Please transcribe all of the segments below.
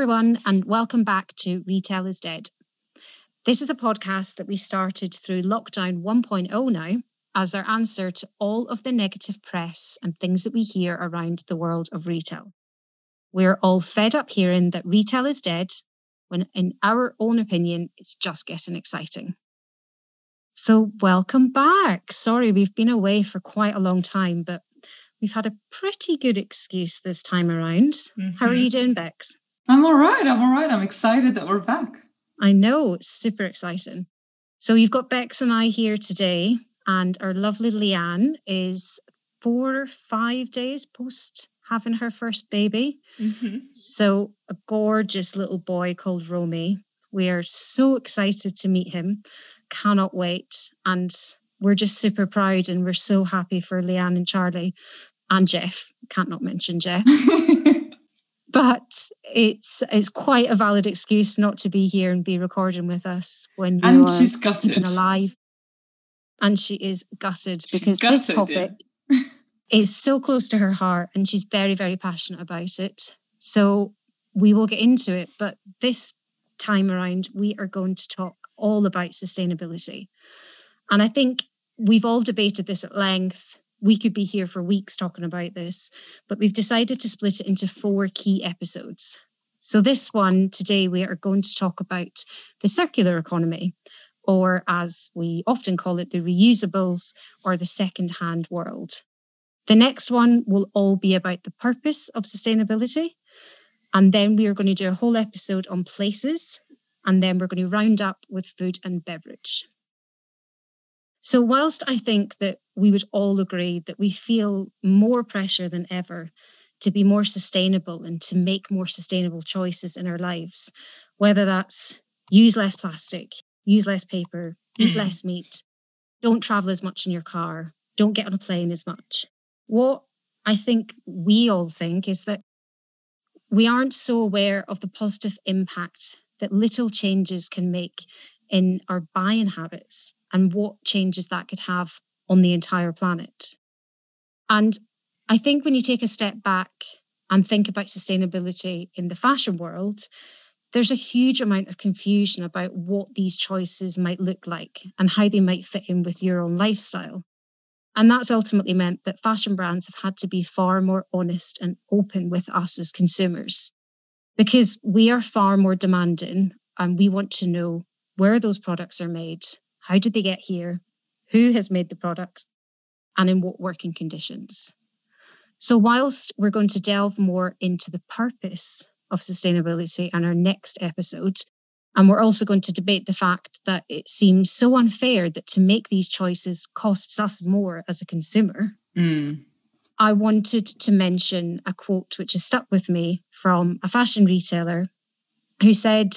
Hi, everyone, and welcome back to Retail is Dead. This is a podcast that we started through lockdown 1.0 now as our answer to all of the negative press and things that we hear around the world of retail. We're all fed up hearing that retail is dead when, in our own opinion, it's just getting exciting. So, welcome back. Sorry, we've been away for quite a long time, but we've had a pretty good excuse this time around. Mm-hmm. How are you mm-hmm. doing, Bex? I'm all right. I'm all right. I'm excited that we're back. I know, it's super exciting. So, you've got Bex and I here today, and our lovely Leanne is four, or five days post having her first baby. Mm-hmm. So, a gorgeous little boy called Romy. We are so excited to meet him. Cannot wait. And we're just super proud and we're so happy for Leanne and Charlie and Jeff. Can't not mention Jeff. but it's it's quite a valid excuse not to be here and be recording with us when you and are she's gutted. alive. And she is gutted because gutted, this topic yeah. is so close to her heart and she's very, very passionate about it. So we will get into it. But this time around, we are going to talk all about sustainability. And I think we've all debated this at length. We could be here for weeks talking about this, but we've decided to split it into four key episodes. So, this one today, we are going to talk about the circular economy, or as we often call it, the reusables or the second-hand world. The next one will all be about the purpose of sustainability. And then we are going to do a whole episode on places. And then we're going to round up with food and beverage. So, whilst I think that we would all agree that we feel more pressure than ever to be more sustainable and to make more sustainable choices in our lives, whether that's use less plastic, use less paper, eat mm. less meat, don't travel as much in your car, don't get on a plane as much. What I think we all think is that we aren't so aware of the positive impact that little changes can make in our buying habits and what changes that could have on the entire planet. And I think when you take a step back and think about sustainability in the fashion world, there's a huge amount of confusion about what these choices might look like and how they might fit in with your own lifestyle. And that's ultimately meant that fashion brands have had to be far more honest and open with us as consumers because we are far more demanding and we want to know where those products are made, how did they get here, who has made the products, and in what working conditions. So, whilst we're going to delve more into the purpose of sustainability in our next episode. And we're also going to debate the fact that it seems so unfair that to make these choices costs us more as a consumer. Mm. I wanted to mention a quote which has stuck with me from a fashion retailer who said,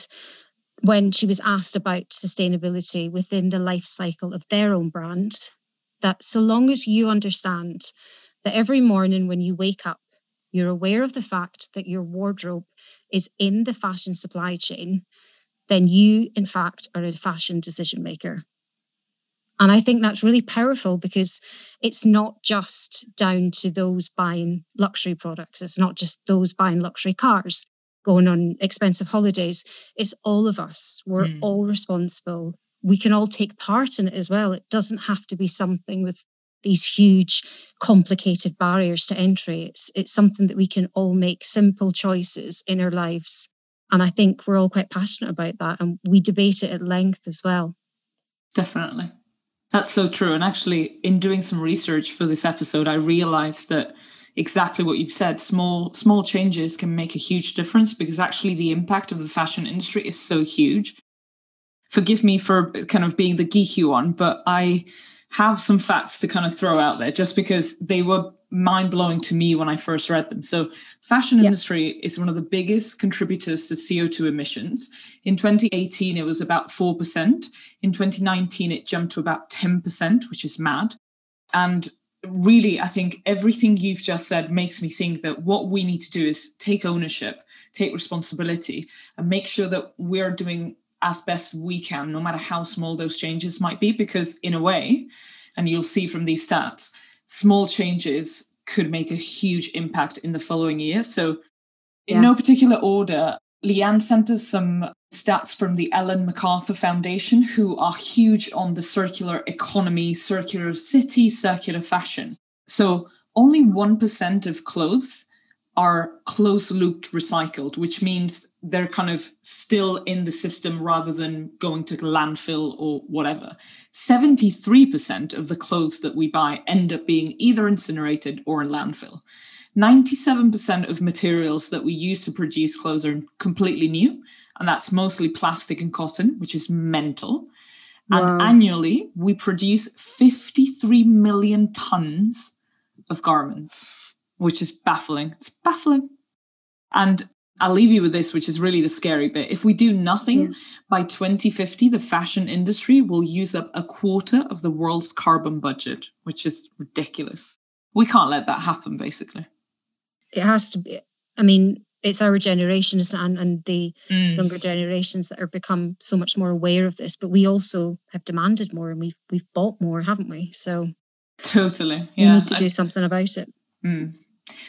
when she was asked about sustainability within the life cycle of their own brand, that so long as you understand that every morning when you wake up, you're aware of the fact that your wardrobe is in the fashion supply chain, then you, in fact, are a fashion decision maker. And I think that's really powerful because it's not just down to those buying luxury products. It's not just those buying luxury cars, going on expensive holidays. It's all of us. We're mm. all responsible. We can all take part in it as well. It doesn't have to be something with these huge, complicated barriers to entry. It's it's something that we can all make simple choices in our lives. And I think we're all quite passionate about that. And we debate it at length as well. Definitely. That's so true. And actually, in doing some research for this episode, I realized that exactly what you've said small small changes can make a huge difference because actually the impact of the fashion industry is so huge forgive me for kind of being the geeky one but i have some facts to kind of throw out there just because they were mind blowing to me when I first read them. So, fashion yep. industry is one of the biggest contributors to CO2 emissions. In 2018, it was about 4%. In 2019, it jumped to about 10%, which is mad. And really, I think everything you've just said makes me think that what we need to do is take ownership, take responsibility, and make sure that we're doing as best we can, no matter how small those changes might be, because in a way, and you'll see from these stats, small changes could make a huge impact in the following year. So, in yeah. no particular order, Leanne sent us some stats from the Ellen MacArthur Foundation, who are huge on the circular economy, circular city, circular fashion. So only 1% of clothes are close looped recycled, which means they're kind of still in the system rather than going to landfill or whatever. 73% of the clothes that we buy end up being either incinerated or in landfill. 97% of materials that we use to produce clothes are completely new, and that's mostly plastic and cotton, which is mental. Wow. And annually, we produce 53 million tons of garments, which is baffling. It's baffling. And I'll leave you with this, which is really the scary bit. If we do nothing yeah. by 2050, the fashion industry will use up a quarter of the world's carbon budget, which is ridiculous. We can't let that happen, basically. It has to be. I mean, it's our generations and, and the mm. younger generations that are become so much more aware of this, but we also have demanded more and we've we've bought more, haven't we? So totally. Yeah. We need to do something about it. Mm.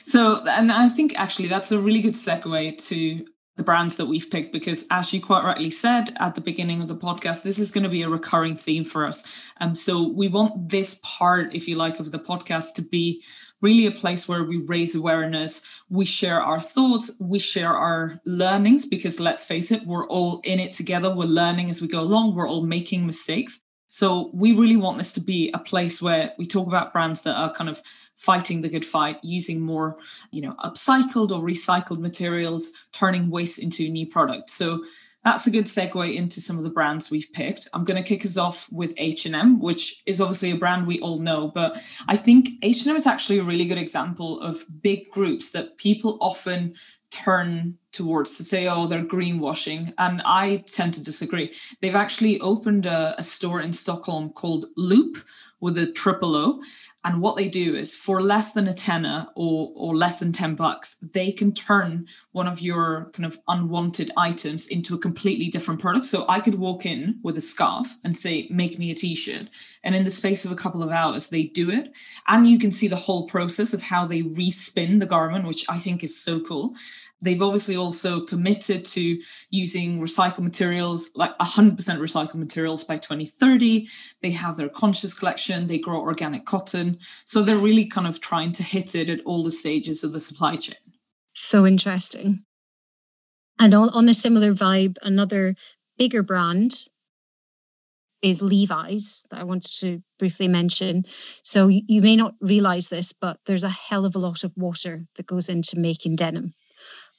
So, and I think actually that's a really good segue to the brands that we've picked because, as you quite rightly said at the beginning of the podcast, this is going to be a recurring theme for us. Um, so, we want this part, if you like, of the podcast to be really a place where we raise awareness, we share our thoughts, we share our learnings because let's face it, we're all in it together, we're learning as we go along, we're all making mistakes. So we really want this to be a place where we talk about brands that are kind of fighting the good fight, using more, you know, upcycled or recycled materials, turning waste into new products. So that's a good segue into some of the brands we've picked. I'm going to kick us off with H&M, which is obviously a brand we all know, but I think H&M is actually a really good example of big groups that people often turn towards to say, oh, they're greenwashing. And I tend to disagree. They've actually opened a, a store in Stockholm called Looop with a triple O. And what they do is for less than a tenner or, or less than 10 bucks, they can turn one of your kind of unwanted items into a completely different product. So I could walk in with a scarf and say, make me a t-shirt. And in the space of a couple of hours, they do it. And you can see the whole process of how they respin the garment, which I think is so cool. They've obviously also committed to using recycled materials, like 100% recycled materials by 2030. They have their conscious collection, they grow organic cotton. So they're really kind of trying to hit it at all the stages of the supply chain. So interesting. And on, a similar vibe, another bigger brand is Levi's that I wanted to briefly mention. So you may not realize this, but there's a hell of a lot of water that goes into making denim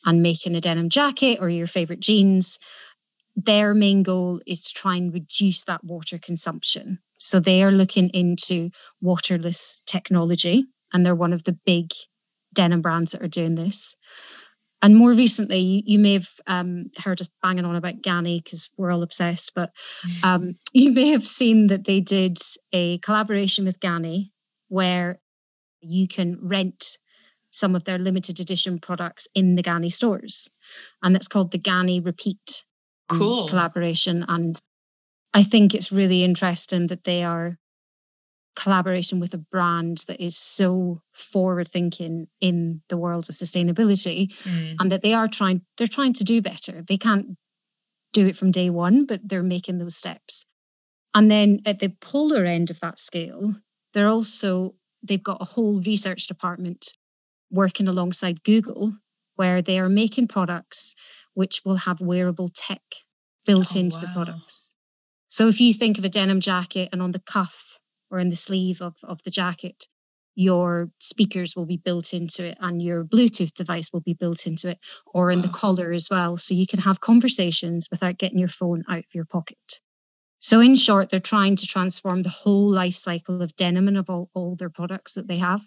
and making a denim jacket or your favorite jeans, their main goal is to try and reduce that water consumption. So they are looking into waterless technology, and they're one of the big denim brands that are doing this. And more recently, you, you may have um, heard us banging on about Ganni because we're all obsessed, but um, you may have seen that they did a collaboration with Ganni where you can rent some of their limited edition products in the Ganni stores. And that's called the Ganni Repeat cool. collaboration. And I think it's really interesting that they are collaboration with a brand that is so forward thinking in the world of sustainability mm. and that they are trying they're trying to do better they can't do it from day one but they're making those steps and then at the polar end of that scale they're also they've got a whole research department working alongside Google, where they are making products which will have wearable tech built oh, into wow. the products. So if you think of a denim jacket and on the cuff or in the sleeve of, of the jacket, your speakers will be built into it and your Bluetooth device will be built into it or in wow. the collar as well. So you can have conversations without getting your phone out of your pocket. So in short, they're trying to transform the whole life cycle of denim and of all, all their products that they have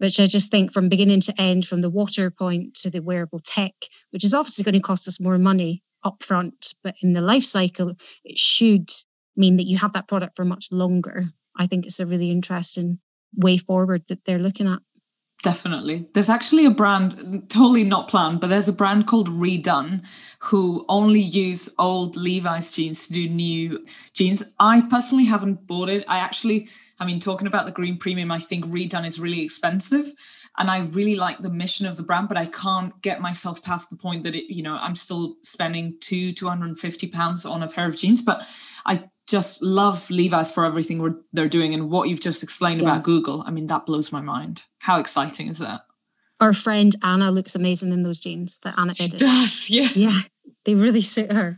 which I just think from beginning to end, from the water point to the wearable tech, which is obviously going to cost us more money upfront, but in the life cycle, it should mean that you have that product for much longer. I think it's a really interesting way forward that they're looking at. Definitely. There's actually a brand, totally not planned, but there's a brand called Redone who only use old Levi's jeans to do new jeans. I personally haven't bought it. I actually I mean, talking about the green premium, I think redone is really expensive. and I really like the mission of the brand, but I can't get myself past the point that it, you know, I'm still spending two, 250 pounds on a pair of jeans. But I just love Levi's for everything they're doing. And what you've just explained yeah. about Google, I mean, that blows my mind. How exciting is that? Our friend Anna looks amazing in those jeans that Anna she does, yeah. Yeah, they really suit her.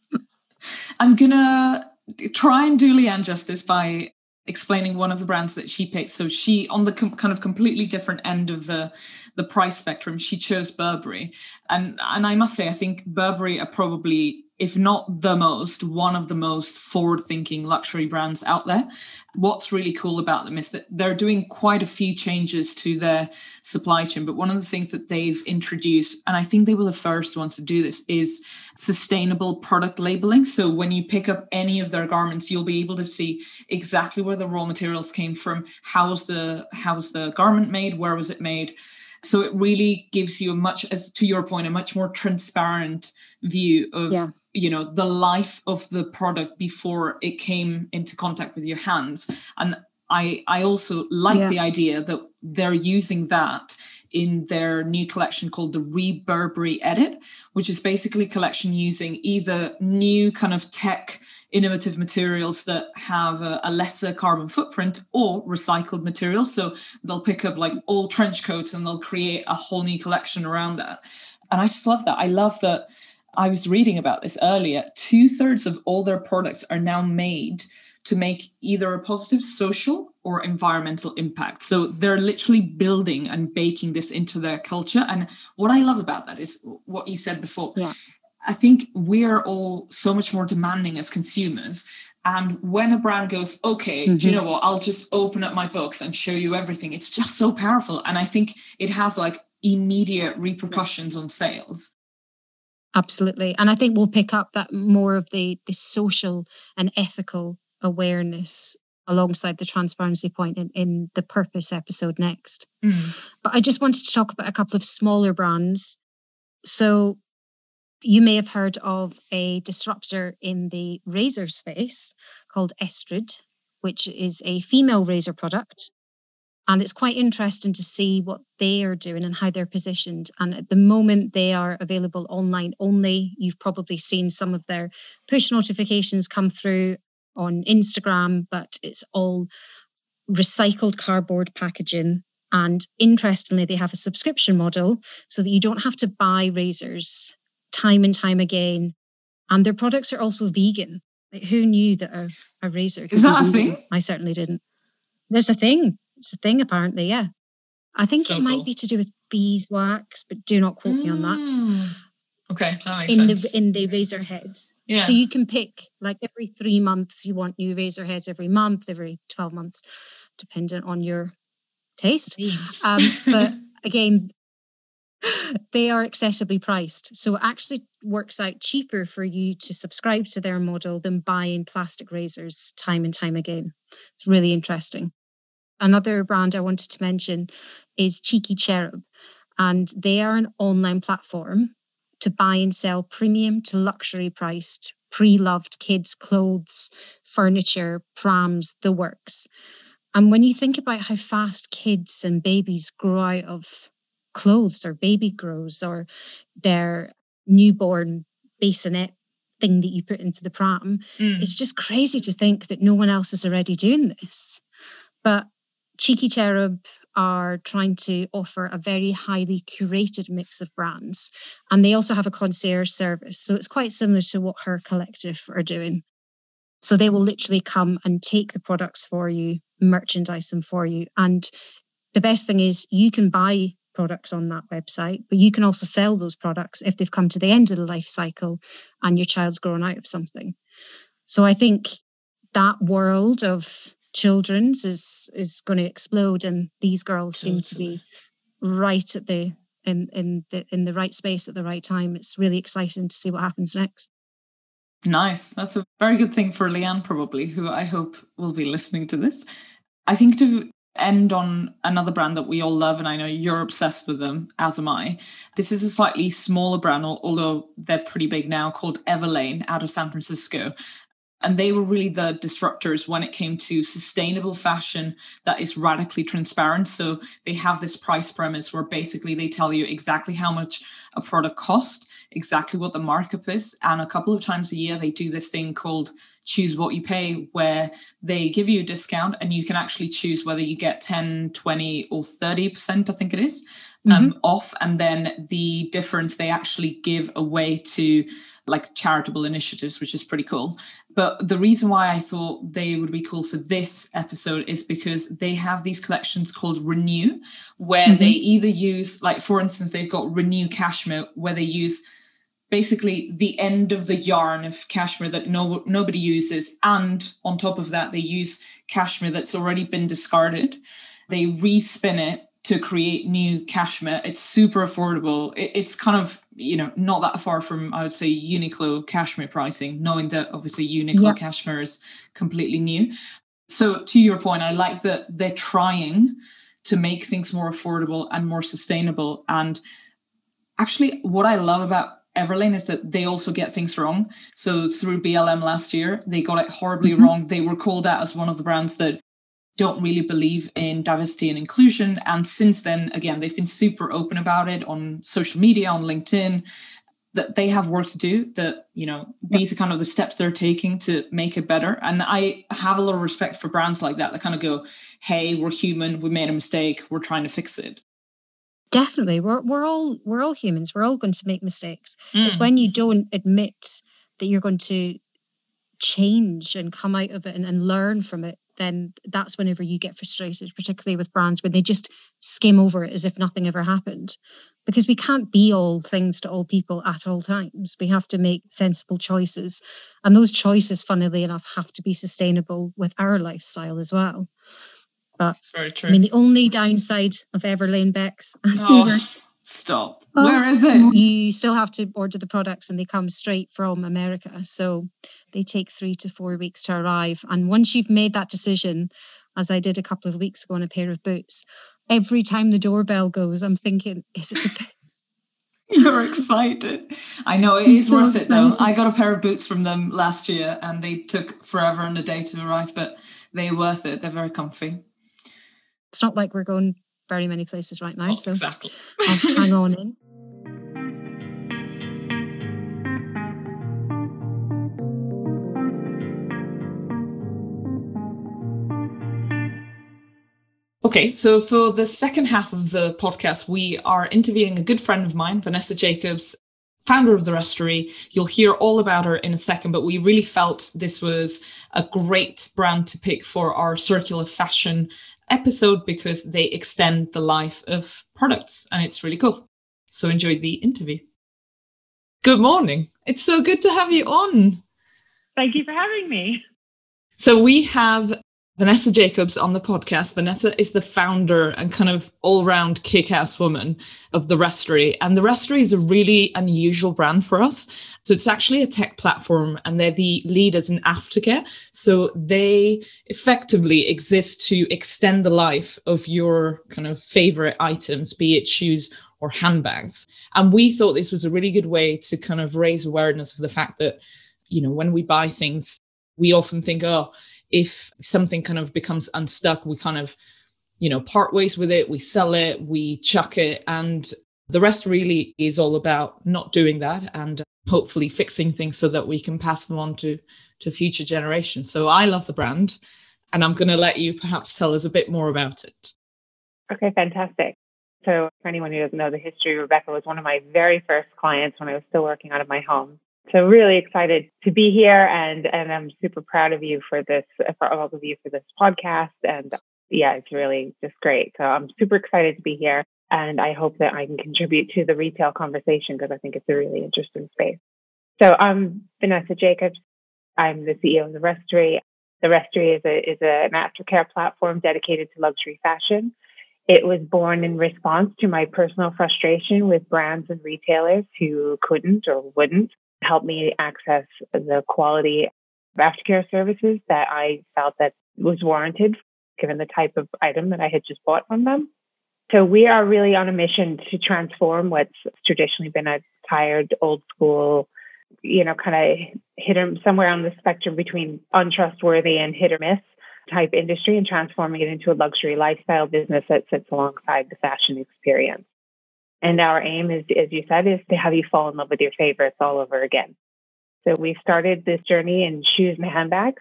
I'm gonna try and do Leanne justice by explaining one of the brands that she picked. So she, on the com- kind of completely different end of the the price spectrum, she chose Burberry, and and I must say, I think Burberry are probably if not the most, one of the most forward thinking luxury brands out there. What's really cool about them is that they're doing quite a few changes to their supply chain. But one of the things that they've introduced, and I think they were the first ones to do this, is sustainable product labeling. So when you pick up any of their garments, you'll be able to see exactly where the raw materials came from, how was the how was the garment made, where was it made so it really gives you a much as to your point a much more transparent view of yeah you know the life of the product before it came into contact with your hands and i i also like yeah. the idea that they're using that in their new collection called the Re-Burberry Edit, which is basically a collection using either new kind of tech innovative materials that have a, a, lesser carbon footprint or recycled materials. So they'll pick up like old trench coats and they'll create a whole new collection around that. And I just love that. I love that I was reading about this earlier. Two thirds of all their products are now made to make either a positive social or environmental impact. So they're literally building and baking this into their culture. And what I love about that is what you said before. Yeah. I think we're all so much more demanding as consumers. And when a brand goes, okay, mm-hmm. do you mm-hmm. know what? I'll just open up my books and show you everything. It's just so powerful. And I think it has like immediate repercussions on sales. Absolutely. And I think we'll pick up that more of the, the social and ethical awareness alongside the transparency point in, in the purpose episode next. Mm. But I just wanted to talk about a couple of smaller brands. So you may have heard of a disruptor in the razor space called Estrid, which is a female razor product and it's quite interesting to see what they are doing and how they're positioned. And at the moment, they are available online only. You've probably seen some of their push notifications come through on Instagram, but it's all recycled cardboard packaging. And interestingly, they have a subscription model so that you don't have to buy razors time and time again. And their products are also vegan. Like, who knew that a, a razor is that a thing? I certainly didn't. There's a thing. It's a thing, apparently. Yeah. I think so it might be to do with beeswax, but do not quote mm. me on that. Mm. Okay, that in sense. the in the razor heads. Yeah. So you can pick like every three months you want new razor heads every month, every twelve months, dependent on your taste. Um, but again, they are accessibly priced, so it actually works out cheaper for you to subscribe to their model than buying plastic razors time and time again. It's really interesting. Another brand I wanted to mention is Cheeky Cherub, and they are an online platform to buy and sell premium to luxury priced pre loved kids' clothes, furniture, prams, the works. And when you think about how fast kids and babies grow out of clothes or baby grows or their newborn bassinet thing that you put into the pram, mm. it's just crazy to think that no one else is already doing this. But Cheeky Cherub are trying to offer a very highly curated mix of brands. And they also have a concierge service. So it's quite similar to what HURR Collective are doing. So they will literally come and take the products for you, merchandise them for you. And the best thing is you can buy products on that website, but you can also sell those products if they've come to the end of the life cycle and your child's grown out of something. So I think that world of children's is is going to explode and these girls totally. seem to be right at the in in the in the right space at the right time. It's really exciting to see what happens next. Nice. That's a very good thing for leanne probably who i hope will be listening to this. I think to end on another brand that we all love and i know you're obsessed with them as am i. This is a slightly smaller brand although they're pretty big now called everlane out of san francisco And they were really the disruptors when it came to sustainable fashion that is radically transparent. So they have this price premise where basically they tell you exactly how much a product cost, exactly what the markup is. And a couple of times a year, they do this thing called choose what you pay, where they give you a discount and you can actually choose whether you get 10, 20, or 30%, I think it is, um, mm-hmm. off. And then the difference they actually give away to like charitable initiatives, which is pretty cool. But the reason why I thought they would be cool for this episode is because they have these collections called Renew, where mm-hmm. they either use, like, for instance, they've got Renew Cashmere, where they use basically the end of the yarn of cashmere that no nobody uses and on top of that they use cashmere that's already been discarded they respin it to create new cashmere. It's super affordable. It, it's kind of you know not that far from I would say Uniqlo cashmere pricing, knowing that obviously Uniqlo yeah. cashmere is completely new. So to your point, I like that they're trying to make things more affordable and more sustainable. And actually, what I love about Everlane is that they also get things wrong. So through BLM last year, they got it horribly mm-hmm. wrong. They were called out as one of the brands that don't really believe in diversity and inclusion. And since then, again, they've been super open about it on social media, on LinkedIn, that they have work to do, that, you know, these are kind of the steps they're taking to make it better. And I have a lot of respect for brands like that that kind of go, hey, we're human, we made a mistake, we're trying to fix it. Definitely. We're we're all we're all humans. We're all going to make mistakes. Mm. It's when you don't admit that you're going to change and come out of it and, and learn from it then that's whenever you get frustrated, particularly with brands when they just skim over it as if nothing ever happened. Because we can't be all things to all people at all times. We have to make sensible choices. And those choices, funnily enough, have to be sustainable with our lifestyle as well. But very true. I mean, the only downside of Everlane Bex, as oh. we were Stop. Oh, Where is it? You still have to order the products and they come straight from America. So they take three to four weeks to arrive. And once you've made that decision, as I did a couple of weeks ago on a pair of boots, every time the doorbell goes, I'm thinking, is it the best? You're excited. I know it is so worth excited. it though. I got a pair of boots from them last year and they took forever and a day to arrive, but they're worth it. They're very comfy. It's not like we're going very many places right now. Oh, so exactly. I'll hang on in. Okay, so for the second half of the podcast, we are interviewing a good friend of mine, Vanessa Jacobs, founder of the Restory. You'll hear all about her in a second, but we really felt this was a great brand to pick for our circular fashion episode because they extend the life of products and it's really cool. So enjoy the interview. Good morning. It's so good to have you on. Thank you for having me. So we have Vanessa Jacobs on the podcast. Vanessa is the founder and kind of all round kick ass woman of The Restory. And The Restory is a really unusual brand for us. So it's actually a tech platform and they're the leaders in aftercare. So they effectively exist to extend the life of your kind of favorite items, be it shoes or handbags. And we thought this was a really good way to kind of raise awareness of the fact that, you know, when we buy things, we often think, oh, if something kind of becomes unstuck, we kind of, you know, part ways with it, we sell it, we chuck it. And the Restory is all about not doing that and hopefully fixing things so that we can pass them on to, to future generations. So I love the brand and I'm going to let you perhaps tell us a bit more about it. Okay, fantastic. So, for anyone who doesn't know the history, Rebecca was one of my very first clients when I was still working out of my home so really excited to be here and and I'm super proud of you for this for all of you for this podcast. And yeah it's really just great. So I'm super excited to be here and I hope that I can contribute to the retail conversation because I think it's a really interesting space. So I'm Vanessa Jacobs. I'm the CEO of the Restory the Restory is a is a, an aftercare platform dedicated to luxury fashion. It was born in response to my personal frustration with brands and retailers who couldn't or wouldn't help me access the quality aftercare services that I felt that was warranted given the type of item that I had just bought from them. So we are really on a mission to transform what's traditionally been a tired, old school you know, kind of hit somewhere on the spectrum between untrustworthy and hit or miss type industry and transforming it into a luxury lifestyle business that sits alongside the fashion experience. And our aim is, as you said, is to have you fall in love with your favorites all over again. So we've started this journey in shoes and handbags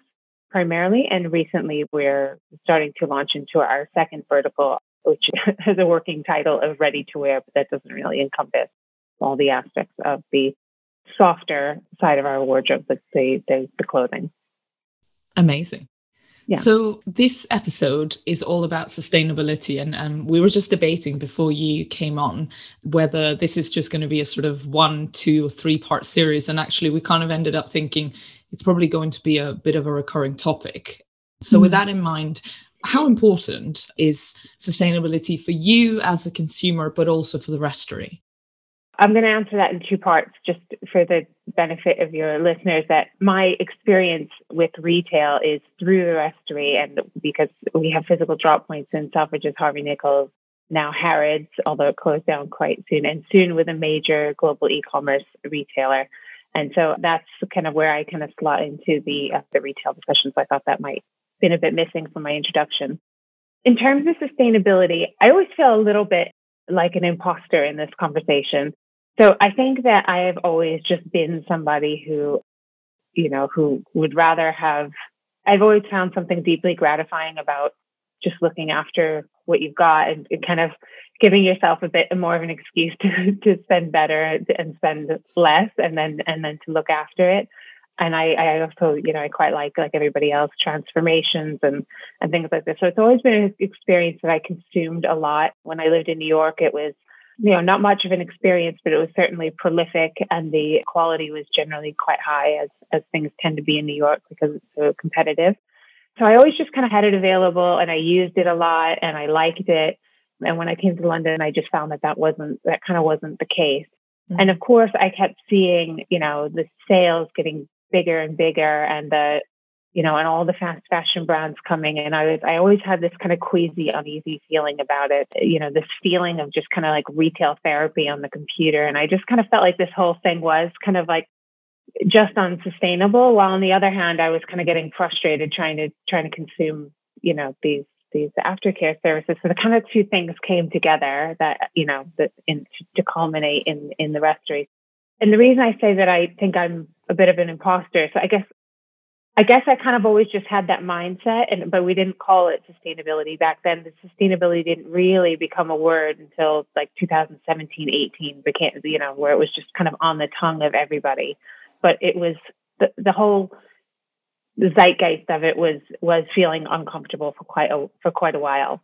primarily, and recently we're starting to launch into our second vertical, which has a working title of ready to wear, but that doesn't really encompass all the aspects of the softer side of our wardrobe, the, the, the, the clothing. Amazing. Yeah. So this episode is all about sustainability, and, and we were just debating before you came on whether this is just going to be a sort of one, two, or three part series. And actually, we kind of ended up thinking it's probably going to be a bit of a recurring topic. So, mm. with that in mind, how important is sustainability for you as a consumer, but also for the Restory? I'm going to answer that in two parts just for the benefit of your listeners that my experience with retail is through the Restory and because we have physical drop points in Selfridges, Harvey Nichols, now Harrods, although it closed down quite soon, and soon with a major global e-commerce retailer. And so that's kind of where I kind of slot into the uh, the retail discussions. I thought that might been a bit missing from my introduction. In terms of sustainability, I always feel a little bit like an imposter in this conversation so I think that I have always just been somebody who, you know, who would rather have, I've always found something deeply gratifying about just looking after what you've got and, and kind of giving yourself a bit more of an excuse to, to spend better and spend less and then, and then to look after it. And I, I also, you know, I quite like, like everybody else, transformations and, and things like this. So it's always been an experience that I consumed a lot. When I lived in New York, it was you know, not much of an experience, but it was certainly prolific and the quality was generally quite high as, as things tend to be in New York because it's so competitive. So I always just kind of had it available and I used it a lot and I liked it. And when I came to London, I just found that that wasn't, that kind of wasn't the case. Mm-hmm. And of course, I kept seeing, you know, the sales getting bigger and bigger and the you know, and all the fast fashion brands coming in. I was, I always had this kind of queasy, uneasy feeling about it. You know, this feeling of just kind of like retail therapy on the computer. And I just kind of felt like this whole thing was kind of like just unsustainable. While on the other hand, I was kind of getting frustrated trying to, trying to consume, you know, these, these aftercare services. So the kind of two things came together that, you know, that in, to culminate in, in the Restory. And the reason I say that I think I'm a bit of an imposter, so I guess I guess I kind of always just had that mindset, and but we didn't call it sustainability back then. The sustainability didn't really become a word until like 2017, 18 became, you know, where it was just kind of on the tongue of everybody. But it was the the whole zeitgeist of it was was feeling uncomfortable for quite a for quite a while.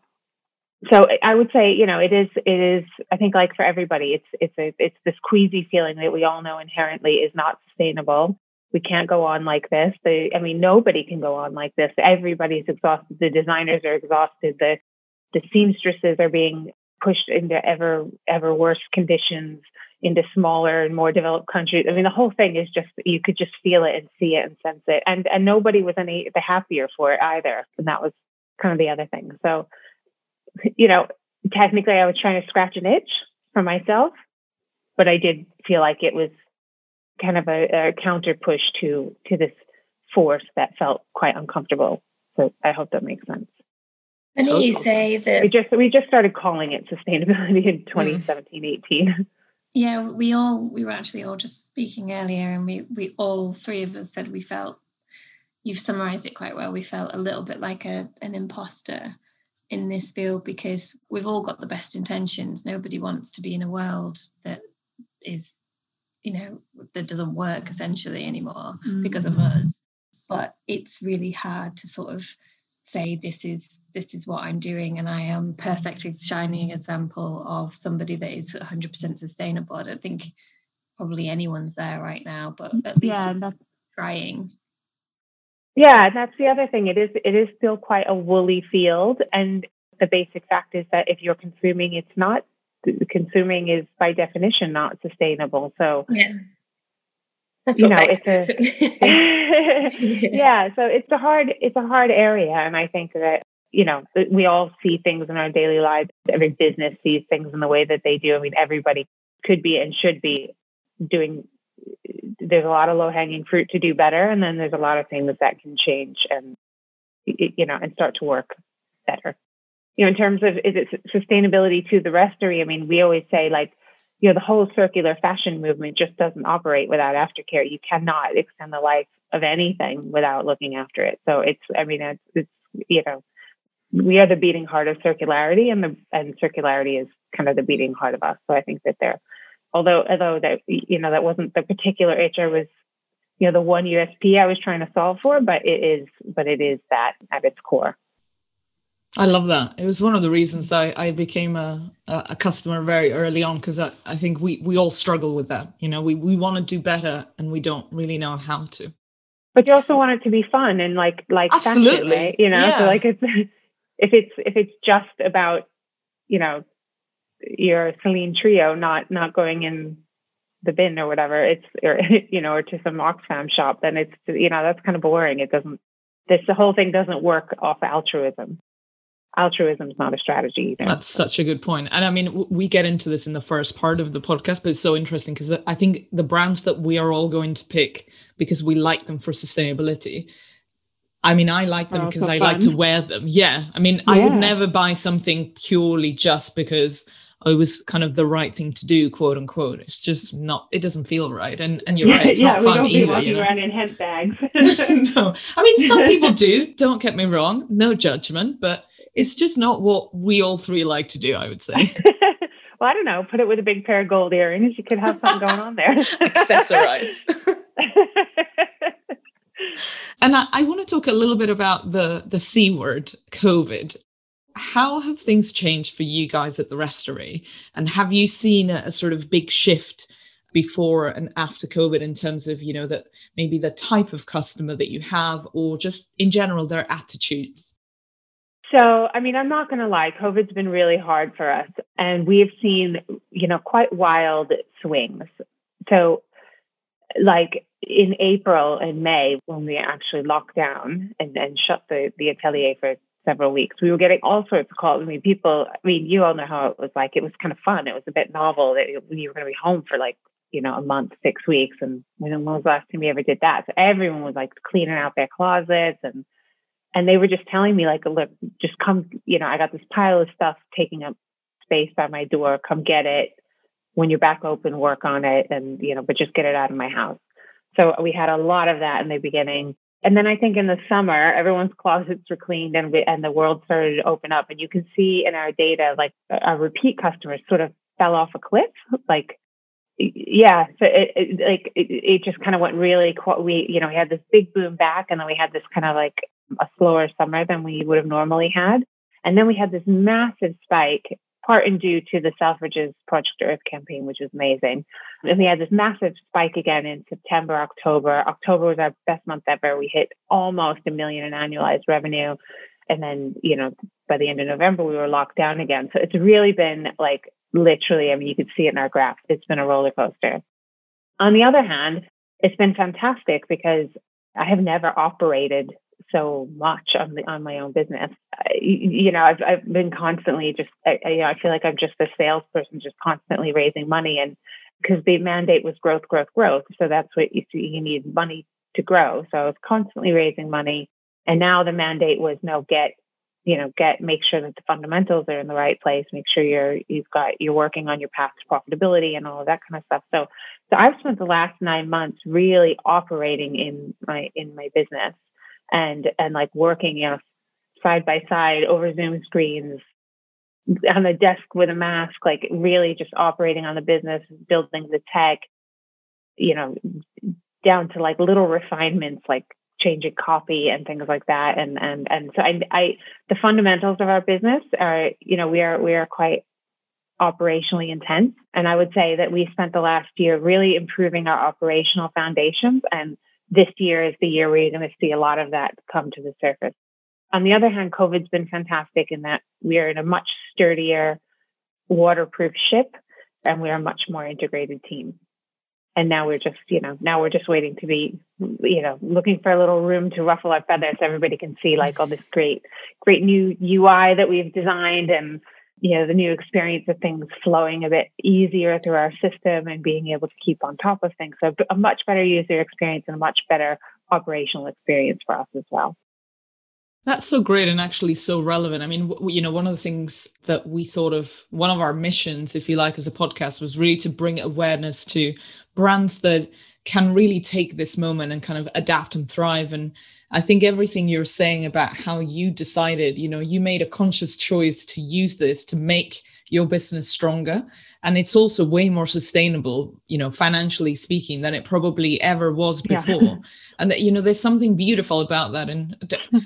So I would say, you know, it is it is I think like for everybody, it's it's a it's this queasy feeling that we all know inherently is not sustainable we can't go on like this. The, I mean, nobody can go on like this. Everybody's exhausted. The designers are exhausted. The the seamstresses are being pushed into ever ever worse conditions into smaller and more developed countries. I mean, the whole thing is just you could just feel it and see it and sense it, and and nobody was any the happier for it either. And that was kind of the other thing. So, you know, technically, I was trying to scratch an itch for myself, but I did feel like it was kind of a, a counter push to to this force that felt quite uncomfortable. So I hope that makes sense. And you say that we just we just started calling it sustainability in mm. 2017, 18. Yeah, we all we were actually all just speaking earlier, and we we all three of us said we felt you've summarized it quite well. We felt a little bit like a an imposter in this field because we've all got the best intentions. Nobody wants to be in a world that is you know that doesn't work essentially anymore mm. because of us. But it's really hard to sort of say this is this is what i'm doing and i am perfect shining example of somebody that is 100% sustainable. I don't think probably anyone's there right now but at least yeah, that's, trying. Yeah that's the other thing. It is it is still quite a woolly field and the basic fact is that if you're consuming it's not consuming is by definition not sustainable. So yeah. That's you know, it's a yeah. So it's a hard it's a hard area, and I think that you know we all see things in our daily lives. Every business sees things in the way that they do. I mean, everybody could be and should be doing there's a lot of low hanging fruit to do better, and then there's a lot of things that can change and you know and start to work better. You know, in terms of is it sustainability to the restory? I mean, we always say like you know the whole circular fashion movement just doesn't operate without aftercare. You cannot extend the life of anything without looking after it. So it's I mean it's, it's you know we are the beating heart of circularity, and the and circularity is kind of the beating heart of us. So I think that they're although although that you know that wasn't the particular HR was you know the one USP I was trying to solve for, but it is but it is that at its core. I love that. It was one of the reasons that I, I became a, a customer very early on because I, I think we, we all struggle with that. You know, we, we want to do better and we don't really know how to. But you also want it to be fun and like like absolutely, fashion, right? you know. Yeah. So like it's if it's if it's just about you know your Celine trio not not going in the bin or whatever, it's or you know, or to some Oxfam shop, then it's you know that's kind of boring. It doesn't. This the whole thing doesn't work off altruism. Altruism is not a strategy either. That's such a good point. And I mean, we get into this in the first part of the podcast, but it's so interesting because I think the brands that we are all going to pick because we like them for sustainability I mean, I like them because oh, I fun. like to wear them. Yeah. I mean, yeah. I would never buy something purely just because it was kind of the right thing to do, quote unquote. It's just not. It doesn't feel right, and and you're yeah, right. It's yeah, not fun don't be you know? around in hemp no, I mean some people do. Don't get me wrong. No judgment, but it's just not what we all three like to do. I would say. well, I don't know. Put it with a big pair of gold earrings. You could have something going on there. Accessorize. and I, I want to talk a little bit about the the c word, COVID how have things changed for you guys at the Restory? And have you seen a, a, sort of big shift before and after COVID in terms of, you know, that maybe the type of customer that you have or just in general their attitudes? So, I mean, I'm not going to lie, COVID's been really hard for us. And we have seen, you know, quite wild swings. So, like in April and May, when we actually locked down and, and shut the, the atelier for several weeks. We were getting all sorts of calls. I mean, people, I mean, you all know how it was like. It was kind of fun. It was a bit novel that you were going to be home for like, you know, a month, six weeks. And when was the last time we ever did that? So everyone was like cleaning out their closets and, and they were just telling me like, look, just come, you know, I got this pile of stuff taking up space by my door. Come get it. When you're back open, work on it and, you know, but just get it out of my house. So we had a lot of that in the beginning. And then I think in the summer, everyone's closets were cleaned and we, and the world started to open up. And you can see in our data, like our repeat customers sort of fell off a cliff. Like, yeah, so it, it like it, it just kind of went really. We you know we had this big boom back, and then we had this kind of like a slower summer than we would have normally had, and then we had this massive spike part and due to the Selfridges Project Earth campaign, which was amazing. And we had this massive spike again in September, October. October was our best month ever. We hit almost a million in annualized revenue. And then, you know, by the end of November, we were locked down again. So it's really been like literally, I mean, you can see it in our graph. It's been a roller coaster. On the other hand, it's been fantastic because I have never operated so much on the on my own business. I, you know, I've I've been constantly just I, I, you know I feel like I'm just a salesperson, just constantly raising money, and because the mandate was growth, growth, growth, so that's what you see. You need money to grow, so I was constantly raising money, and now the mandate was no get you know get make sure that the fundamentals are in the right place. Make sure you're you've got you're working on your path to profitability and all of that kind of stuff. So so i've spent the last nine months really operating in my in my business and and like working you know side by side over zoom screens on the desk with a mask like really just operating on the business building the tech you know down to like little refinements like changing copy and things like that. And and and so I, I the fundamentals of our business are you know we are we are quite operationally intense. And i would say that we spent the last year really improving our operational foundations and this year is the year where you're going to see a lot of that come to the surface. On the other hand, COVID's been fantastic in that we are in a much sturdier, waterproof ship, and we are a much more integrated team. And now we're just, you know, now we're just waiting to be, you know, looking for a little room to ruffle our feathers so everybody can see like all this great, great new UI that we've designed and you know the new experience of things flowing a bit easier through our system and being able to keep on top of things so a much better user experience and a much better operational experience for us as well that's so great and actually so relevant. I mean, you know, one of the things that we thought of, one of our missions, if you like, as a podcast was really to bring awareness to brands that can really take this moment and kind of adapt and thrive. And I think everything you're saying about how you decided, you know, you made a conscious choice to use this to make your business stronger. And it's also way more sustainable you know financially speaking than it probably ever was before. Yeah. and that you know there's something beautiful about that. And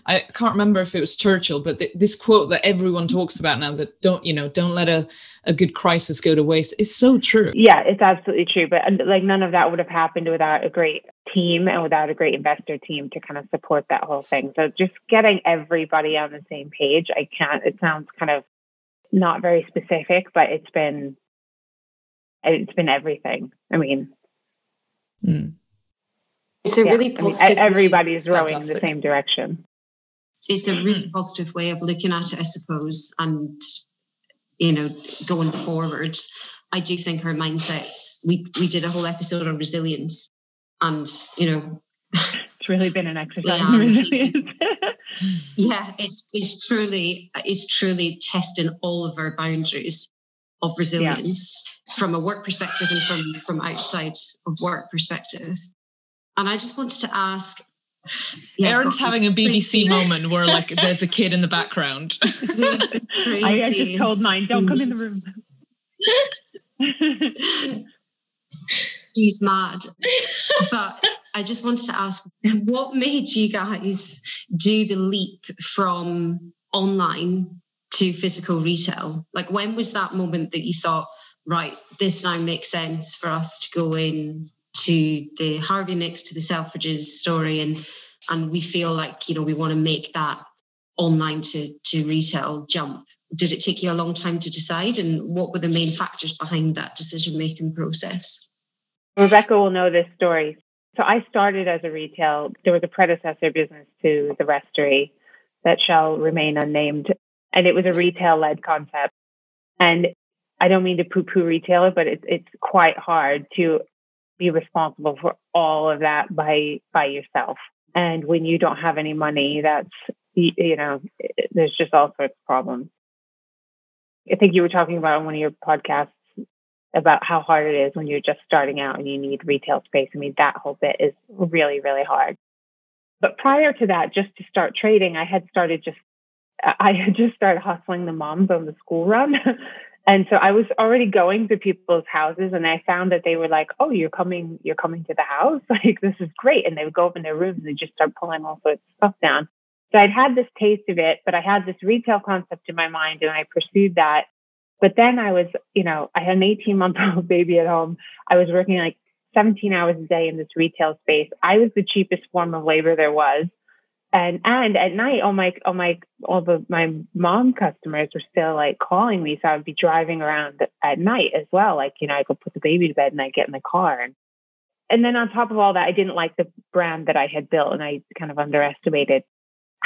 i can't remember if it was churchill but th- this quote that everyone talks about now that don't you know don't let a, a good crisis go to waste is so true. Yeah it's absolutely true. But like none of that would have happened without a great team and without a great investor team to kind of support that whole thing so just getting everybody on the same page i can't it sounds kind of not very specific but it's been it's been everything. I mean, mm. it's a yeah, really positive. I mean, everybody's rowing in the same direction. It's a really positive way of looking at it, I suppose, and you know, going forward. I do think our mindsets. We we did a whole episode on resilience, Um, and you know, it's really been an exercise in resilience. yeah, it's it's truly it's truly testing all of our boundaries of resilience from a work perspective and from from outside of work perspective. And I just wanted to ask. Yeah, Erin's having a BBC moment where like there's a kid in the background. I, I just told mine, don't come in the room. She's mad. But I just wanted to ask what made you guys do the leap from online to physical retail? Like when was that moment that you thought, right, this now makes sense for us to go in to the Harvey Nicks to the Selfridges story and and we feel like, you know, we want to make that online to, to retail jump. Did it take you a long time to decide? And what were the main factors behind that decision making process? Rebecca will know this story. So I started as a retail, there was a predecessor business to the Restory that shall remain unnamed. And it was a retail led concept. And I don't mean to poo poo retailer, but it's it's quite hard to be responsible for all of that by by yourself. And when you don't have any money, that's you know, there's just all sorts of problems. I think you were talking about on one of your podcasts about how hard it is when you're just starting out and you need retail space. I mean, that whole bit is really, really hard. But prior to that, just to start trading, I had started just I had just started hustling the moms on the school run. And so I was already going to people's houses and I found that they were like, Oh, you're coming, you're coming to the house. Like, this is great. And they would go up in their rooms and just start pulling all sorts of stuff down. So I'd had this taste of it, but I had this retail concept in my mind and I pursued that. But then I was, you know, I had an 18 month old baby at home. I was working like 17 hours a day in this retail space. I was the cheapest form of labor there was and and at night all my all my all the my mom customers were still like calling me so i would be driving around at night as well like you know i go put the baby to bed and i get in the car and and then on top of all that i didn't like the brand that i had built and i kind of underestimated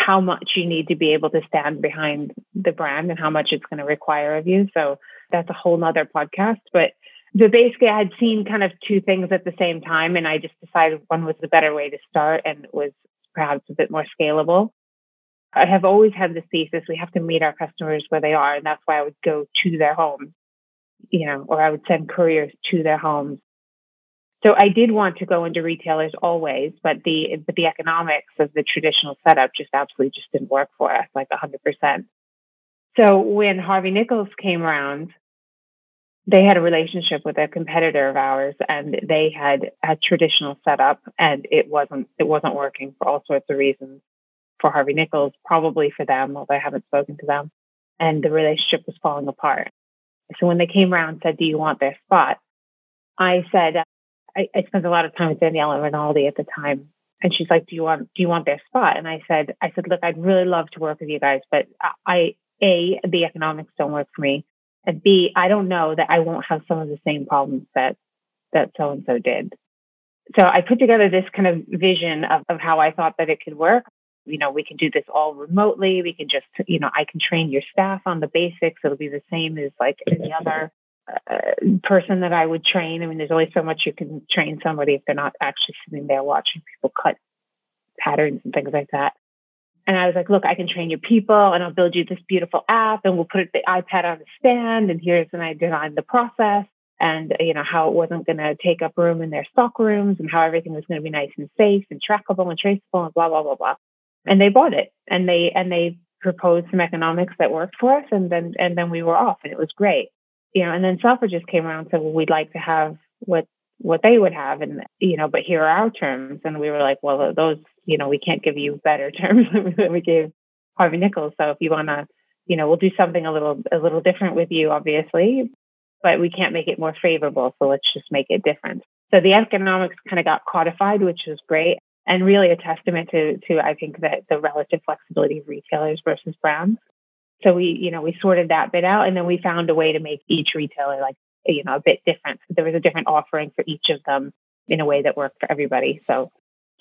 how much you need to be able to stand behind the brand and how much it's going to require of you so that's a whole nother podcast but but basically I had seen kind of two things at the same time and I just decided one was the better way to start and was perhaps a bit more scalable. I have always had this thesis we have to meet our customers where they are, and that's why I would go to their homes, you know, or I would send couriers to their homes. So I did want to go into retailers always, but the but the economics of the traditional setup just absolutely just didn't work for us, like hundred percent. So when Harvey Nichols came around, they had a relationship with a competitor of ours and they had a traditional setup and it wasn't it wasn't working for all sorts of reasons for Harvey Nichols, probably for them, although I haven't spoken to them. And the relationship was falling apart. So when they came around and said, Do you want their spot? I said, I, I spent a lot of time with Daniela Rinaldi at the time. And she's like, Do you want do you want their spot? And I said, I said, look, I'd really love to work with you guys, but I A, the economics don't work for me and B, I don't know that I won't have some of the same problems that that so and so did. So I put together this kind of vision of, of how I thought that it could work. you know, we can do this all remotely. We can just, you know, I can train your staff on the basics. It'll be the same as like any other Uh, person that I would train. I mean, there's only so much you can train somebody if they're not actually sitting there watching people cut patterns and things like that. And I was like, look, I can train your people and I'll build you this beautiful app and we'll put the iPad on the stand. And here's when I designed the process and, you know, how it wasn't going to take up room in their stock rooms and how everything was going to be nice and safe and trackable and traceable and blah, blah, blah, blah. And they bought it and they, and they proposed some economics that worked for us. And then, and then we were off and it was great. You know, and then Selfridges came around and said, well, we'd like to have what what they would have and you know but here are our terms and we were like well those you know we can't give you better terms than we gave harvey nichols so if you want to you know we'll do something a little a little different with you obviously but we can't make it more favorable so let's just make it different. So the economics kind of got codified which was great and really a testament to to i think that the relative flexibility of retailers versus brands so we you know we sorted that bit out and then we found a way to make each retailer like you know, a bit different. There was a different offering for each of them in a way that worked for everybody. So,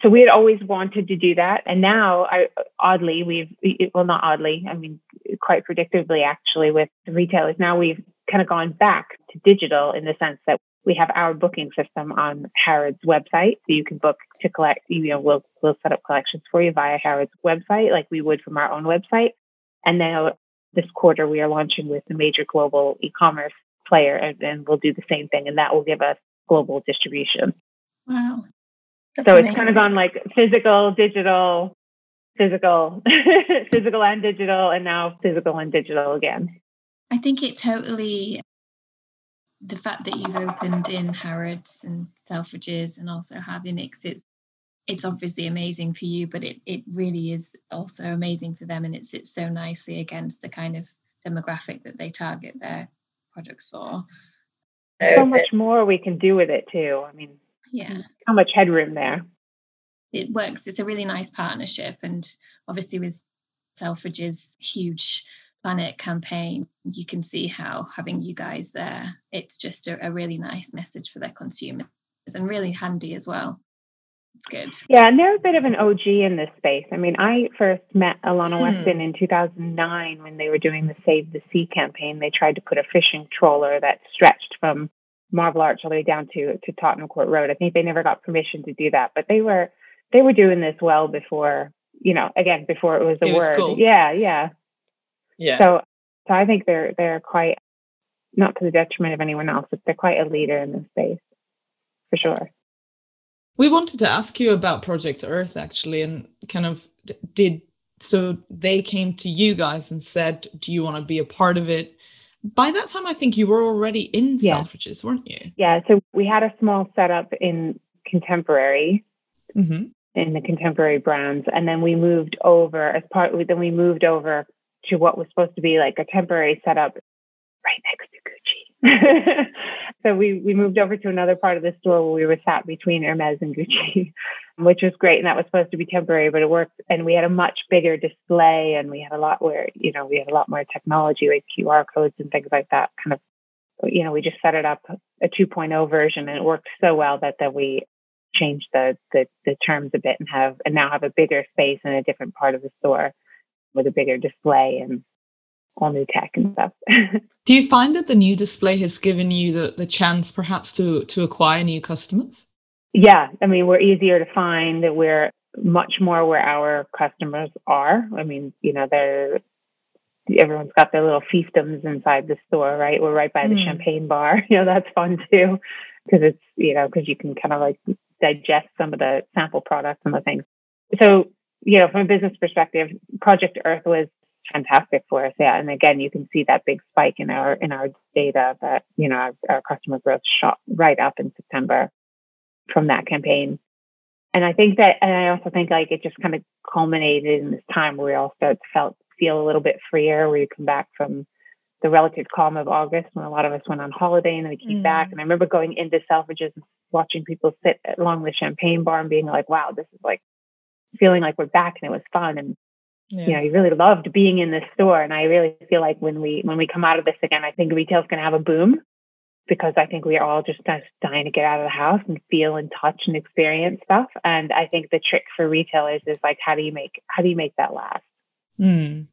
so we had always wanted to do that. And now, I, oddly, we've, well, not oddly, I mean, quite predictably, actually, with the retailers, now we've kind of gone back to digital in the sense that we have our booking system on Harrods website. So you can book to collect, you know, we'll, we'll set up collections for you via Harrods website, like we would from our own website. And now this quarter, we are launching with the major global e-commerce player and, and we'll do the same thing and that will give us global distribution. Wow. That's so amazing. it's kind of gone like physical, digital, physical, physical and digital, and now physical and digital again. I think it totally the fact that you've opened in Harrods and Selfridges and also Harvey Nicks, it's it's obviously amazing for you, but it it really is also amazing for them and it sits so nicely against the kind of demographic that they target their projects for. So much more we can do with it too. I mean, yeah, how much headroom there. It works. It's a really nice partnership, and obviously with Selfridges' huge planet campaign, you can see how having you guys there, it's just a, a really nice message for their consumers and really handy as well. It's good. Yeah, and they're a bit of an OG in this space. I mean, I first met Alannah hmm. Weston in 2009 when they were doing the Save the Sea campaign. They tried to put a fishing trawler that stretched from Marble Arch all the way down to to Tottenham Court Road. I think they never got permission to do that, but they were they were doing this well before, you know, again before it was a it word. cool. Yeah, yeah, yeah. So, so I think they're they're quite not to the detriment of anyone else, but they're quite a leader in this space for sure. We wanted to ask you about Project Earth actually, and kind of did so they came to you guys and said, Do you want to be a part of it? By that time, I think you were already in yeah. Selfridges, weren't you? Yeah. So we had a small setup in contemporary, mm-hmm. in the contemporary brands. And then we moved over as part, then we moved over to what was supposed to be like a temporary setup right next to. so we we moved over to another part of the store where we were sat between Hermes and Gucci, which was great. And that was supposed to be temporary, but it worked. And we had a much bigger display, and we had a lot where you know we had a lot more technology like QR codes and things like that. Kind of, you know, we just set it up a 2.0 version, and it worked so well that that we changed the the, the terms a bit and have and now have a bigger space in a different part of the store with a bigger display and all new tech and stuff. Do you find that the new display has given you the, the chance perhaps to to acquire new customers? Yeah, I mean we're easier to find. That we're much more where our customers are. I mean, you know, they're everyone's got their little fiefdoms inside the store, right? We're right by mm. the hmm. champagne bar. You know, that's fun too because it's you know because you can kind of like digest some of the sample products and the things. So you know, from a business perspective, Project Earth was fantastic for us. Yeah. And again, you can see that big spike in our, in our data that, you know, our, our customer growth shot right up in September from that campaign. And I think that, and I also think like it just kind of culminated in this time where we all start to felt, feel a little bit freer, where you come back from the relative calm of August when a lot of us went on holiday and then we came mm. back. And I remember going into Selfridges and watching people sit along the champagne bar and being like, wow, this is like feeling like we're back and it was fun. And yeah. you know, he really loved being in this store. And I really feel like when we when we come out of this again, I think retail's going to have a boom. because I think we are all just dying to get out of the house and feel and touch and experience stuff. And I think the trick for retailers is like, how do you make how do you make that last? Mm.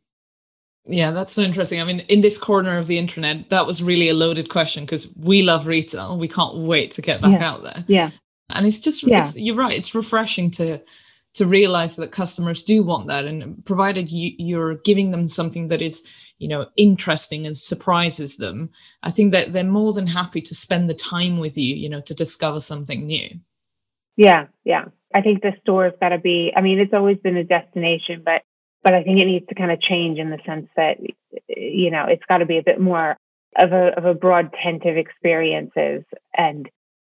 Yeah, that's so interesting. I mean, in this corner of the internet, that was really a loaded question because we love retail. We can't wait to get back yeah. out there. Yeah. And it's just, yeah. It's, you're right. It's refreshing to to realize that customers do want that, and provided you, you're giving them something that is, you know, interesting and surprises them, I think that they're more than happy to spend the time with you, you know, to discover something new. Yeah, yeah. I think the store's got to be. I mean, it's always been a destination, but but I think it needs to kind of change in the sense that you know it's got to be a bit more of a of a broad tent of experiences and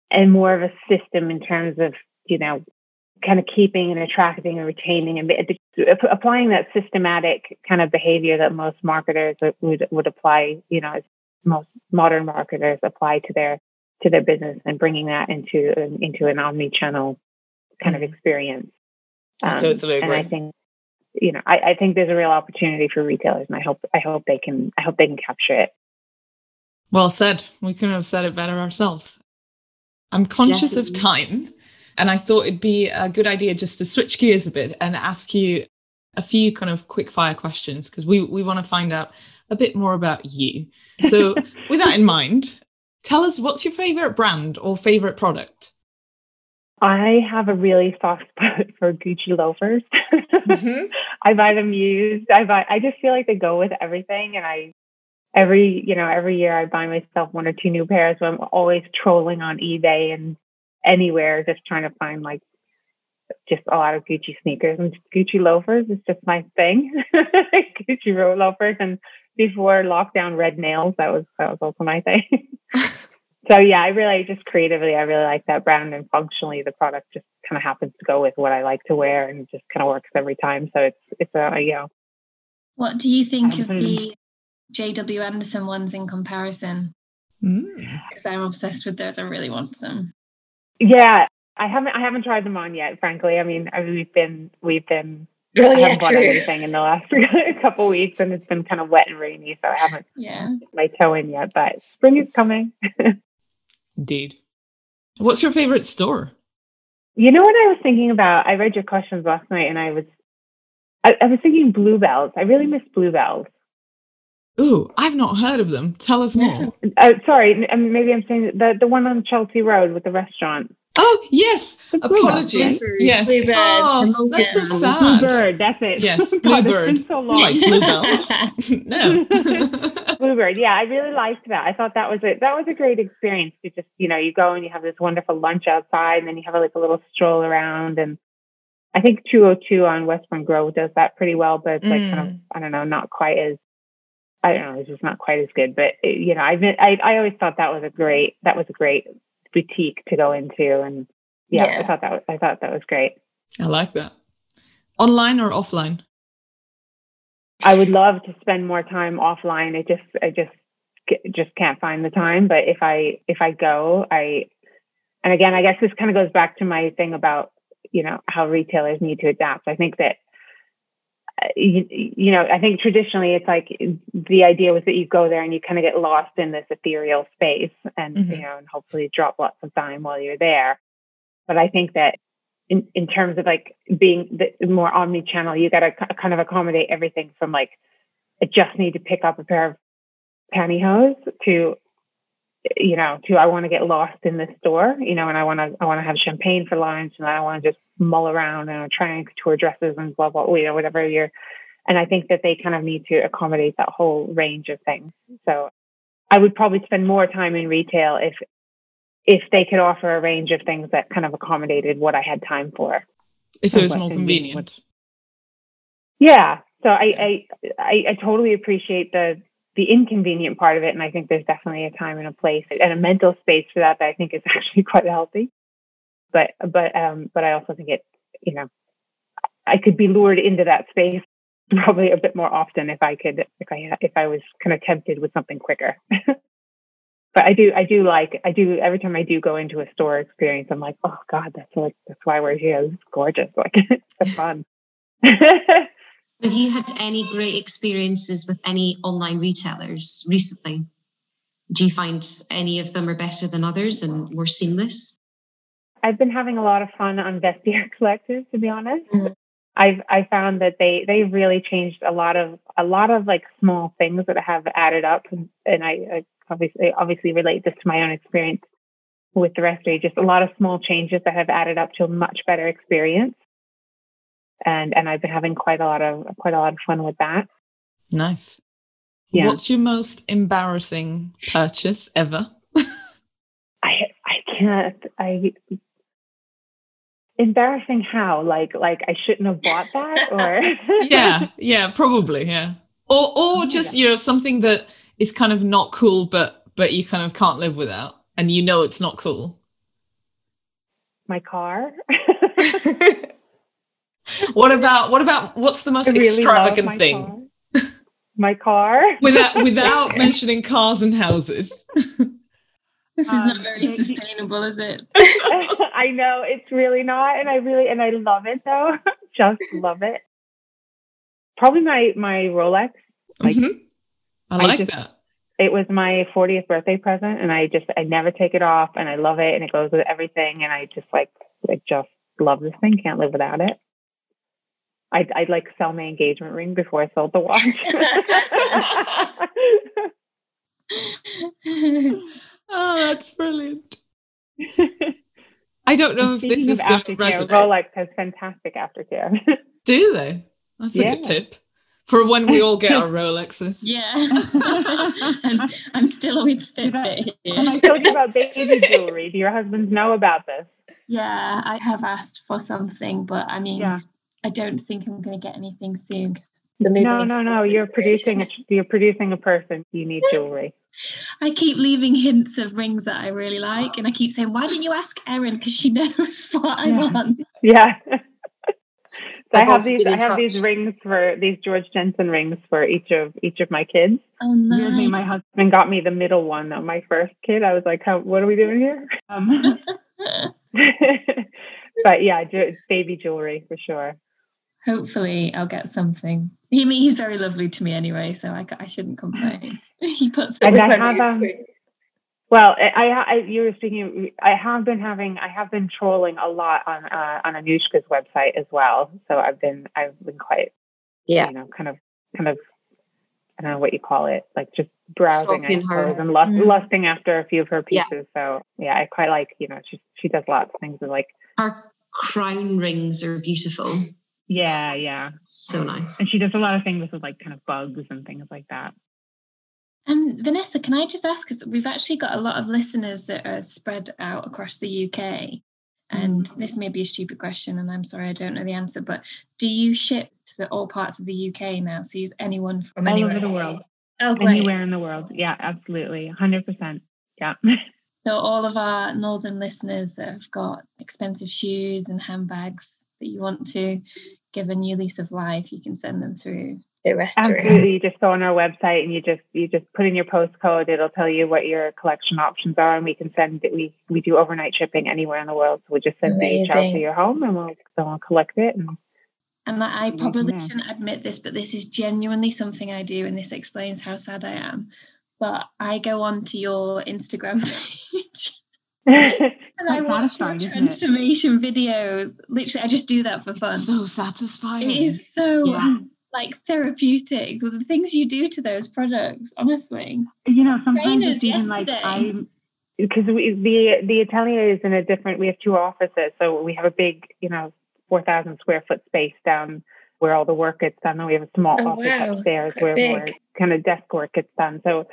and more of a system in terms of you know kind of keeping and attracting and retaining and applying that systematic kind of behavior that most marketers would would apply you know as most modern marketers apply to their to their business and bringing that into into an omni-channel kind of mm-hmm. experience um, totally agree. and i think you know, I, I think there's a real opportunity for retailers, and I hope I hope they can I hope they can capture it. Well said. We couldn't have said it better ourselves. I'm conscious Definitely. of time, and I thought it'd be a good idea just to switch gears a bit and ask you a few kind of quick fire questions because we we want to find out a bit more about you. So, with that in mind, tell us what's your favorite brand or favorite product? I have a really soft spot for Gucci loafers. Mm-hmm. I buy them used. I buy. I just feel like they go with everything, and I every you know every year I buy myself one or two new pairs. So I'm always trolling on eBay and anywhere, just trying to find like just a lot of Gucci sneakers and Gucci loafers is just my thing. Gucci road loafers and before lockdown red nails that was that was also my thing so yeah, I really just creatively, I really like that brand and functionally the product just kind of happens to go with what I like to wear and just kind of works every time. So it's, it's a, you know. What do you think of the JW Anderson ones in comparison? Because mm. I'm obsessed with those. I really want some. Yeah, I haven't, I haven't tried them on yet, frankly. I mean, I mean we've been, we've been Really, I haven't bought anything in the last couple weeks, and it's been kind of wet and rainy, so I haven't yeah. my toe in yet. But spring is coming. Indeed. What's your favorite store? You know what I was thinking about? I read your questions last night and I was I, I was thinking bluebells. I really miss bluebells. Ooh, I've not heard of them. Tell us more. uh, sorry, um, maybe I'm saying the the one on Chelsea Road with the restaurant. Oh yes, apologies. Yes, Bluebird. Oh, that's so sad. Bluebird, that's it. Yes, Bluebird. so long. Like bluebells. no. Bluebird. Yeah, I really liked that. I thought that was a that was a great experience to just you know you go and you have this wonderful lunch outside and then you have like a little stroll around and I think 202 on Westbourne Grove does that pretty well, but it's like mm. kind of mm. I don't know, not quite as I don't know, it's just not quite as good. But uh, you know, I've I I always thought that was a great that was a great boutique to go into and yeah, yeah, I thought that was, I thought that was great. I like that. Online or offline? I would love to spend more time offline. I just I just just can't find the time, but if I if I go, I and again, I guess this kind of goes back to my thing about, you know, how retailers need to adapt. I think that you, you, know, I think traditionally it's like the idea was that you go there and you kind of get lost in this ethereal space and, mm-hmm. you know, and hopefully drop lots of time while you're there. But I think that in, in terms of like being the more omni-channel, you got to kind of accommodate everything from like, I just need to pick up a pair of pantyhose to you know, to I want to get lost in this store, you know, and I want to I want to have champagne for lunch, and I want to just mull around and try and couture dresses and blah blah, you know, whatever you're. And I think that they kind of need to accommodate that whole range of things. So I would probably spend more time in retail if if they could offer a range of things that kind of accommodated what I had time for. If it was more convenient. Yeah. So I, I I I totally appreciate the the inconvenient part of it. And I think there's definitely a time and a place and a mental space for that that I think is actually quite healthy. But but um but I also think it, you know, I could be lured into that space probably a bit more often if I could if I if I was kind of tempted with something quicker. but I do I do like I do every time I do go into a store experience, I'm like, oh God, that's like that's why we're here. It's gorgeous. Like it's fun. Have you had any great experiences with any online retailers recently? Do you find any of them are better than others and more seamless? I've been having a lot of fun on Vestiaire Collective, to be honest. Mm-hmm. I've I found that they they really changed a lot of a lot of like small things that have added up, and, and I, I obviously obviously relate this to my own experience with the Restory. Just a lot of small changes that have added up to a much better experience, and and I've been having quite a lot of quite a lot of fun with that. Nice. Yeah. What's your most embarrassing purchase ever? I I can't I embarrassing how like like i shouldn't have bought that or yeah yeah probably yeah or or just you know something that is kind of not cool but but you kind of can't live without and you know it's not cool my car what about what about what's the most really extravagant my thing car. my car without without mentioning cars and houses this is um, not very sustainable, is it? I know it's really not, and I really and I love it though. Just love it. Probably my my Rolex. Like, mm-hmm. I like I just, that. It was my 40th birthday present, and I just I never take it off, and I love it, and it goes with everything, and I just like I just love this thing. Can't live without it. I'd, I'd like sell my engagement ring before I sold the watch. oh, that's brilliant. I don't know if this is going to resonate. Rolex has fantastic aftercare. Do they? That's a yeah. good tip for when we all get our Rolexes. Yeah, I'm, I'm still with Fitbit. Am I told you about baby jewelry. Do your husbands know about this? Yeah, I have asked for something, but I mean, yeah. I don't think I'm going to get anything soon. No, no, no. You're producing a you're producing a person. You need jewelry. I keep leaving hints of rings that I really like, and I keep saying, "Why didn't you ask Erin? Because she knows what I want." Yeah. so I have these. I have touch. these rings for these Georg Jensen rings for each of each of my kids. Oh nice. my husband got me the middle one. Of my first kid, I was like, How, "What are we doing here?" Um, but yeah, baby jewelry for sure. Hopefully, I'll get something. He he's very lovely to me anyway, so I, I shouldn't complain. he puts. And I have um, well, I, I, you were speaking. I have been having, I have been trolling a lot on uh, on Annoushka's website as well. So I've been, I've been quite, yeah, you know, kind of, kind of, I don't know what you call it, like just browsing her and lust, mm. lusting after a few of her pieces. Yeah. So yeah, I quite like, you know, she she does lots of things with like her crown rings are beautiful. Yeah, yeah. So nice. And she does a lot of things with like kind of bugs and things like that. Um, Vanessa, can I just ask? Because we've actually got a lot of listeners that are spread out across the UK. And mm. this may be a stupid question, and I'm sorry I don't know the answer, but do you ship to the, all parts of the UK now? So you've anyone from all anywhere? over the world. Oh, Anywhere in the world. Yeah, absolutely. 100%. Yeah. So all of our northern listeners that have got expensive shoes and handbags that you want to give a new lease of life, you can send them through the Restory. Absolutely. You just go on our website and you just you just put in your postcode. It'll tell you what your collection options are, and we can send it. We we do overnight shipping anywhere in the world. So we just send Amazing. DHL to your home, and we'll we'll collect it. And, and I probably shouldn't admit this, but this is genuinely something I do, and this explains how sad I am. But I go on to your Instagram page and I watch your transformation videos. Literally, I just do that for fun. It's so satisfying. It is so yeah. like therapeutic. The things you do to those products, honestly. You know, sometimes it's even yesterday. like I because the the atelier is in a different. We have two offices, so we have a big, you know, four thousand square foot space down where all the work gets done, and we have a small oh, office wow. upstairs where, where kind of desk work gets done. So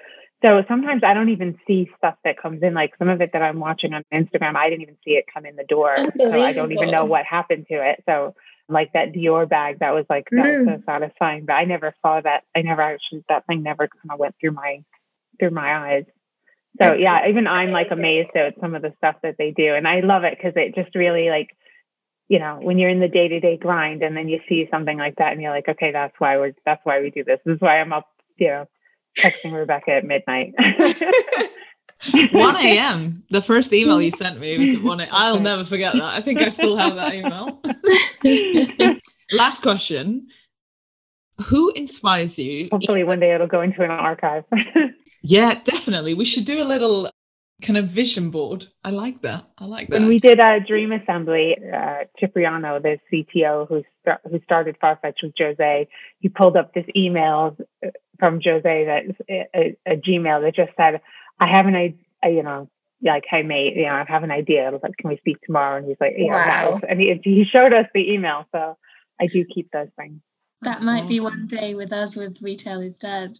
so sometimes I don't even see stuff that comes in. Like some of it that I'm watching on Instagram, I didn't even see it come in the door. So I don't even know what happened to it. So like that Dior bag, that was like that mm. was so satisfying. But I never saw that. I never actually that thing never kind of went through my through my eyes. So yeah, even I'm like amazed at some of the stuff that they do, and I love it because it just really like you know, when you're in the day to day grind and then you see something like that and you're like, okay, that's why we're, that's why we do this. This is why I'm up, you know, texting Rebecca at midnight. 1 a.m. The first email you sent me was at 1 a.m. I'll never forget that. I think I still have that email. Last question. Who inspires you? Hopefully one day it'll go into an archive. Yeah, definitely. We should do a little kind of vision board. I like that. I like that. When we did a dream assembly, uh, Cipriano, the CTO who st- who started Farfetch with Jose, he pulled up this email from Jose that a, a Gmail that just said, "I have an idea, uh, you know." Like, hey mate, you know, I have an idea. I was like, can we speak tomorrow? And he's like, yeah, wow. and he, he showed us the email. So I do keep those things. That That's might awesome. be one day with us with retail is dead.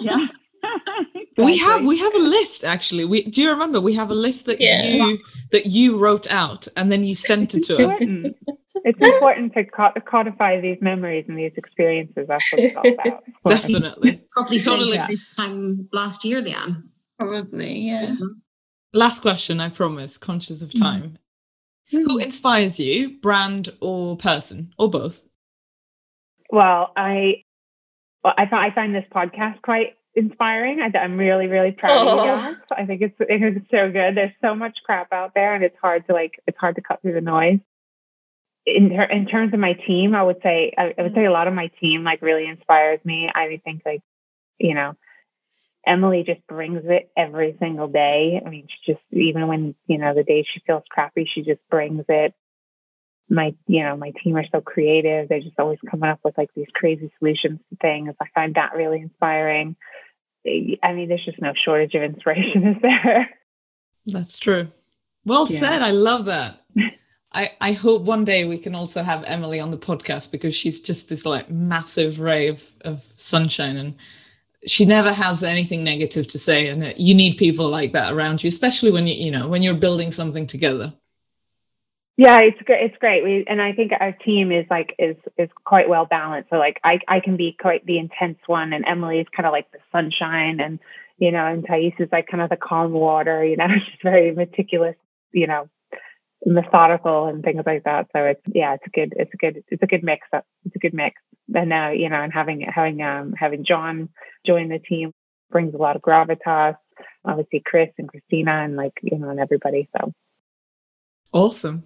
yeah. we have we have a list actually. We do you remember we have a list that yeah. you that you wrote out and then you sent it to us. It's important to codify these memories and these experiences. That's what it's all about. Definitely. Probably totally. this time last year, Leanne. Probably, yeah. Mm-hmm. Last question, I promise, conscious of time. Mm-hmm. Who inspires you, brand or person, or both? Well, I well, I, I find this podcast quite inspiring. I, am really, really proud oh. of you oh. guys. I think it's it's so good. There's so much crap out there, and it's hard to like it's hard to cut through the noise. In ter- in terms of my team, I would say I, I would say a mm-hmm. lot of my team like really inspires me. I think like you know Emily just brings it every single day. I mean, she just even when you know the day she feels crappy, she just brings it. My you know my team are so creative. They're just always coming up with like these crazy solutions to things. I find that really inspiring. I mean, there's just no shortage of inspiration, is there? That's true. Well yeah. said. I love that. I, I hope one day we can also have Emily on the podcast because she's just this like massive ray of, of sunshine and she never has anything negative to say. And you need people like that around you, especially when you, you know, when you're building something together. Yeah, it's great. It's great. We and I think our team is like is is quite well balanced. So like I I can be quite the intense one, and Emily is kind of like the sunshine, and you know, and Thais is like kind of the calm water. You know, she's very meticulous. You know, methodical and things like that. So it's yeah, it's a good it's a good it's a good mix. Up. It's a good mix. And now you know, and having having um having John join the team brings a lot of gravitas. Obviously, Chris and Christina and like you know, and everybody. So awesome.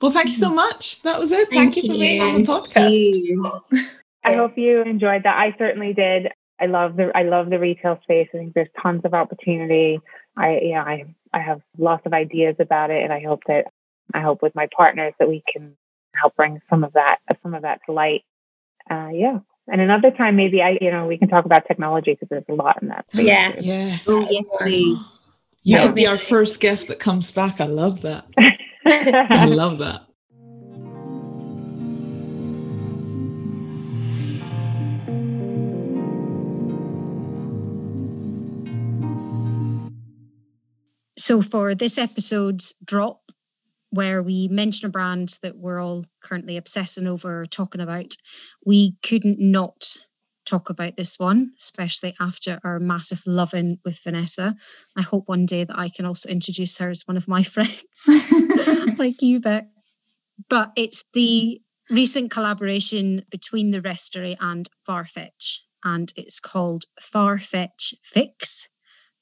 Well, thank you so much. That was it. Thank, thank you for being on the podcast. I hope you enjoyed that. I certainly did. I love the I love the retail space. I think there's tons of opportunity. I yeah, I I have lots of ideas about it and I hope that I hope with my partners that we can help bring some of that some of that to light. Uh, yeah. And another time maybe I you know we can talk about technology because there's a lot in that. Space. Yeah. Yes. Oh yes, please. You could be our first guest that comes back. I love that. I love that. So, for this episode's drop, where we mention a brand that we're all currently obsessing over talking about, we couldn't not talk about this one, especially after our massive loving with Vanessa. I hope one day that I can also introduce her as one of my friends, like you, Beck. But it's the recent collaboration between the Restory and Farfetch, and it's called Farfetch Fix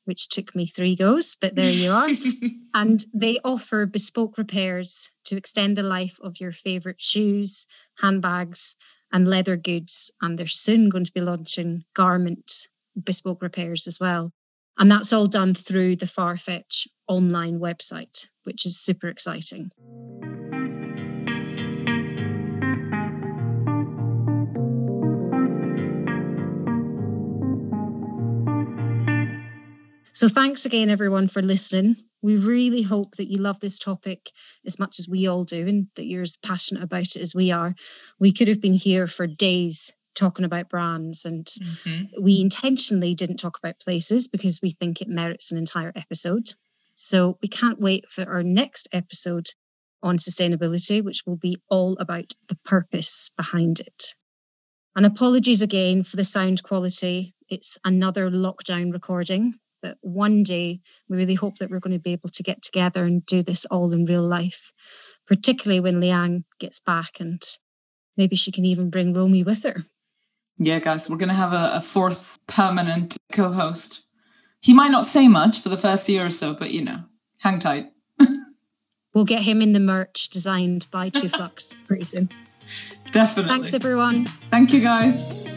which took me three goes, but there you are. and they offer bespoke repairs to extend the life of your favorite shoes, handbags, and leather goods. And they're soon going to be launching garment bespoke repairs as well. And that's all done through the Farfetch online website, which is super exciting. So thanks again, everyone, for listening. We really hope that you love this topic as much as we all do and that you're as passionate about it as we are. We could have been here for days talking about brands and mm-hmm. we intentionally didn't talk about places because we think it merits an entire episode. So we can't wait for our next episode on sustainability, which will be all about the purpose behind it. And apologies again for the sound quality. It's another lockdown recording. But one day, we really hope that we're going to be able to get together and do this all in real life, particularly when Leanne gets back and maybe she can even bring Romy with her. Yeah, guys, we're going to have a, a fourth permanent co host. He might not say much for the first year or so, but you know, hang tight. we'll get him in the merch designed by Two Flux pretty soon. Definitely. Thanks, everyone. Thank you, guys.